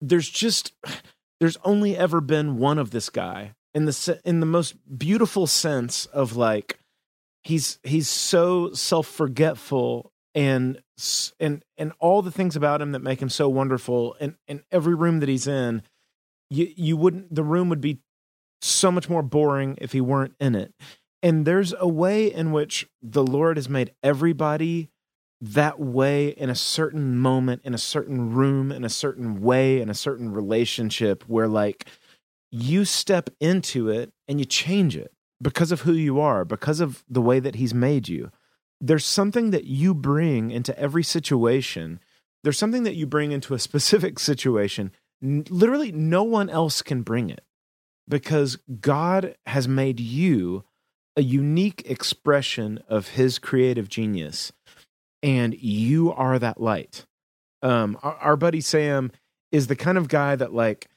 There's just there's only ever been one of this guy in the in the most beautiful sense of like he's he's so self-forgetful and and and all the things about him that make him so wonderful and in every room that he's in you you wouldn't the room would be so much more boring if he weren't in it. And there's a way in which the lord has made everybody that way in a certain moment in a certain room in a certain way in a certain relationship where like you step into it and you change it because of who you are because of the way that he's made you. There's something that you bring into every situation. There's something that you bring into a specific situation. Literally no one else can bring it because god has made you a unique expression of his creative genius and you are that light. Um our, our buddy sam is the kind of guy that like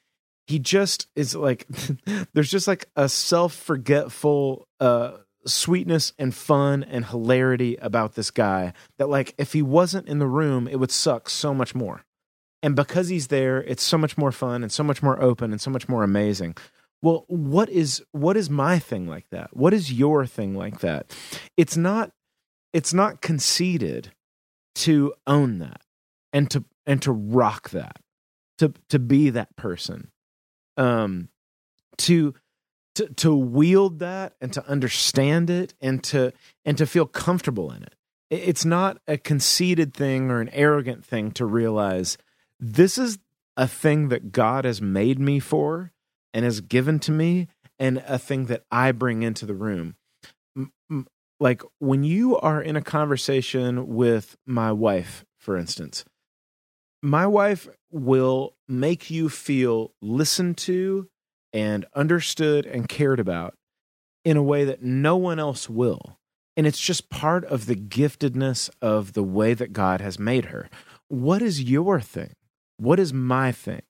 he just is like there's just like a self-forgetful uh sweetness and fun and hilarity about this guy that like if he wasn't in the room it would suck so much more. And because he's there it's so much more fun and so much more open and so much more amazing. Well what is what is my thing like that? What is your thing like that? It's not it's not conceited to own that and to and to rock that to to be that person um to to to wield that and to understand it and to and to feel comfortable in it. It's not a conceited thing or an arrogant thing to realize this is a thing that God has made me for and has given to me and a thing that I bring into the room. Like when you are in a conversation with my wife for instance my wife will make you feel listened to and understood and cared about in a way that no one else will. And it's just part of the giftedness of the way that God has made her. What is your thing? What is my thing?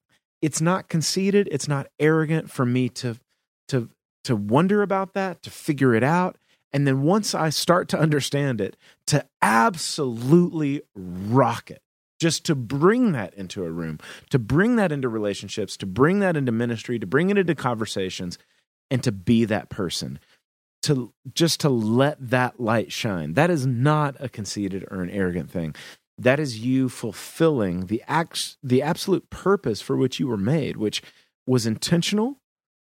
It's not conceited, it's not arrogant for me to to to wonder about that, to figure it out, and then once I start to understand it, to absolutely rock it just to bring that into a room, to bring that into relationships, to bring that into ministry, to bring it into conversations, and to be that person. To just to let that light shine. That is not a conceited or an arrogant thing. That is you fulfilling the act, the absolute purpose for which you were made, which was intentional.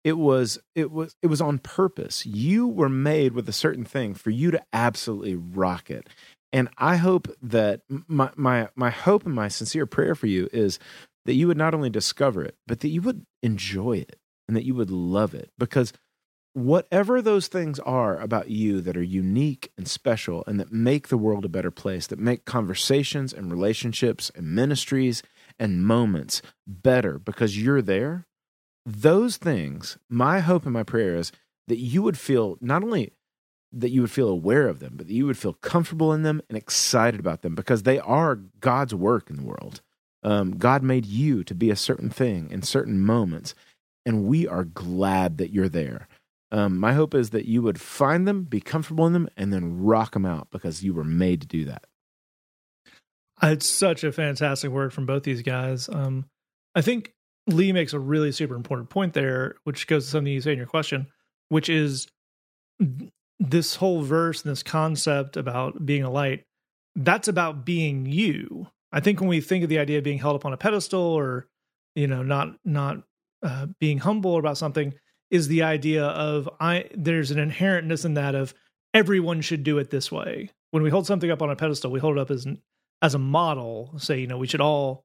It was it was it was on purpose. You were made with a certain thing for you to absolutely rock it and I hope that my my my hope and my sincere prayer for you is that you would not only discover it, but that you would enjoy it and that you would love it. Because whatever those things are about you that are unique and special and that make the world a better place, that make conversations and relationships and ministries and moments better because you're there, those things, my hope and my prayer is that you would feel not only that you would feel aware of them, but that you would feel comfortable in them and excited about them because they are God's work in the world. Um, God made you to be a certain thing in certain moments, and we are glad that you're there. Um, my hope is that you would find them, be comfortable in them, and then rock them out because you were made to do that. It's such a fantastic word from both these guys. Um, I think Lee makes a really super important point there, which goes to something you say in your question, which is this whole verse and this concept about being a light, that's about being you. I think when we think of the idea of being held up on a pedestal or, you know, not not uh, being humble about something, is the idea of I. There's an inherentness in that of everyone should do it this way. When we hold something up on a pedestal, we hold it up as as a model. Say, you know, we should all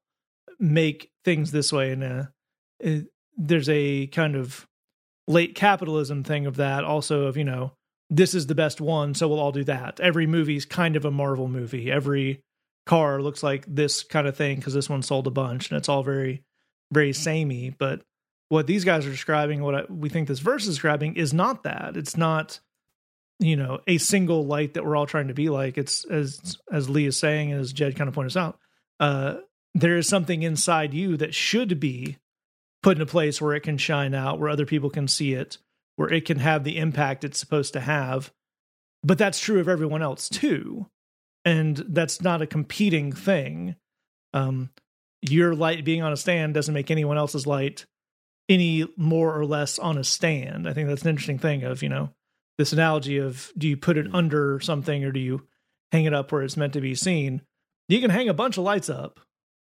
make things this way, and uh, there's a kind of late capitalism thing of that. Also, of you know, this is the best one, so we'll all do that. Every movie's kind of a Marvel movie. Every car looks like this kind of thing because this one sold a bunch, and it's all very, very samey. But what these guys are describing, what we think this verse is describing, is not that. It's not, you know, a single light that we're all trying to be like. It's as as Lee is saying, and as Jed kind of pointed us out. Uh, there is something inside you that should be put in a place where it can shine out, where other people can see it, where it can have the impact it's supposed to have. But that's true of everyone else too. And that's not a competing thing. Um, your light being on a stand doesn't make anyone else's light any more or less on a stand. I think that's an interesting thing of, you know, this analogy of do you put it under something or do you hang it up where it's meant to be seen? You can hang a bunch of lights up.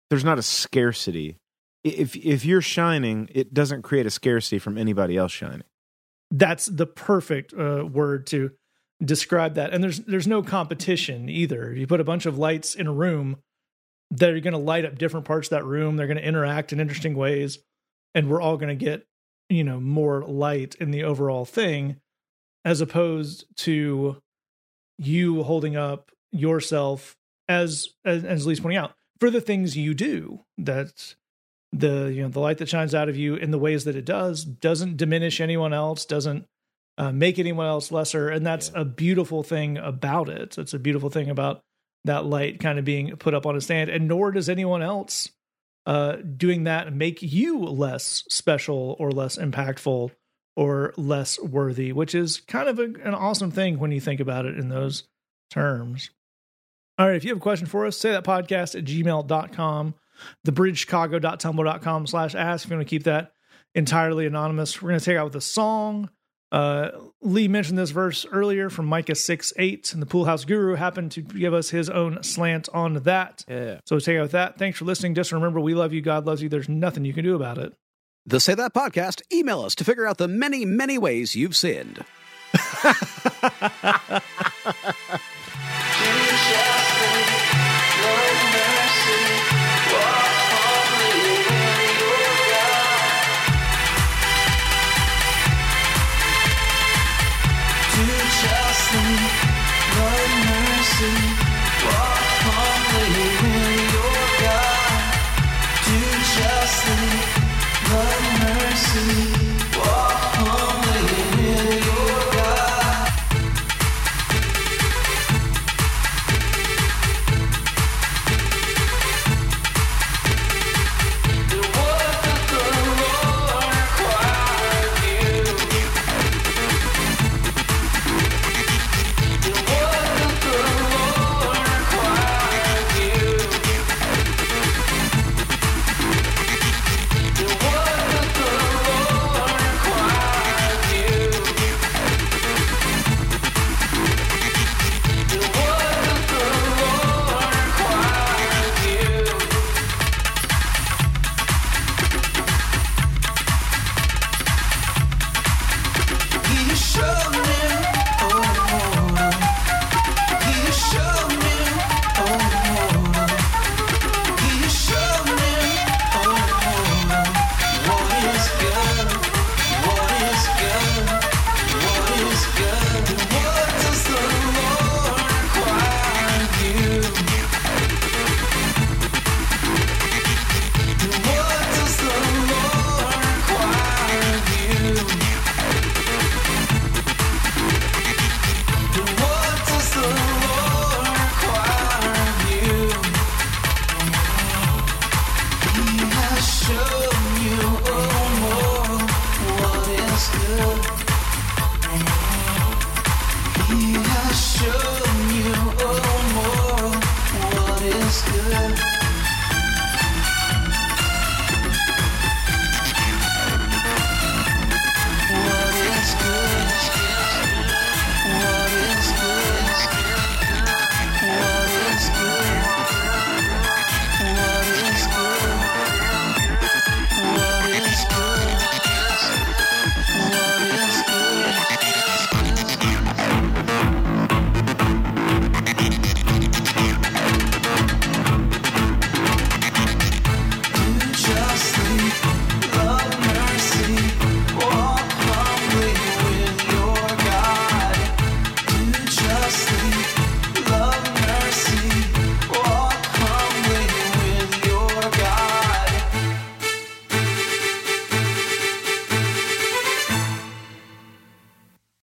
There's not a scarcity. If if you're shining, it doesn't create a scarcity from anybody else shining that's the perfect uh, word to describe that. And there's there's no competition either. You put a bunch of lights in a room that are going to light up different parts of that room. They're going to interact in interesting ways, and we're all going to get you know more light in the overall thing, as opposed to you holding up yourself as as, as Lee's pointing out for the things you do. That's the you know the light that shines out of you in the ways that it does doesn't diminish anyone else doesn't uh, make anyone else lesser. And that's yeah. a beautiful thing about it. It's a beautiful thing about that light kind of being put up on a stand. And nor does anyone else uh, doing that make you less special or less impactful or less worthy, which is kind of a, an awesome thing when you think about it in those terms. All right, if you have a question for us, say that podcast at gmail.com, thebridgechicago.tumblr.com slash ask. If you want to keep that entirely anonymous, we're going to take out with a song. Uh, Lee mentioned this verse earlier from Micah 6 8, and the Pool House Guru happened to give us his own slant on that. Yeah. So take out with that. Thanks for listening. Just remember, we love you. God loves you. There's nothing you can do about it. The Say That Podcast, email us to figure out the many, many ways you've sinned.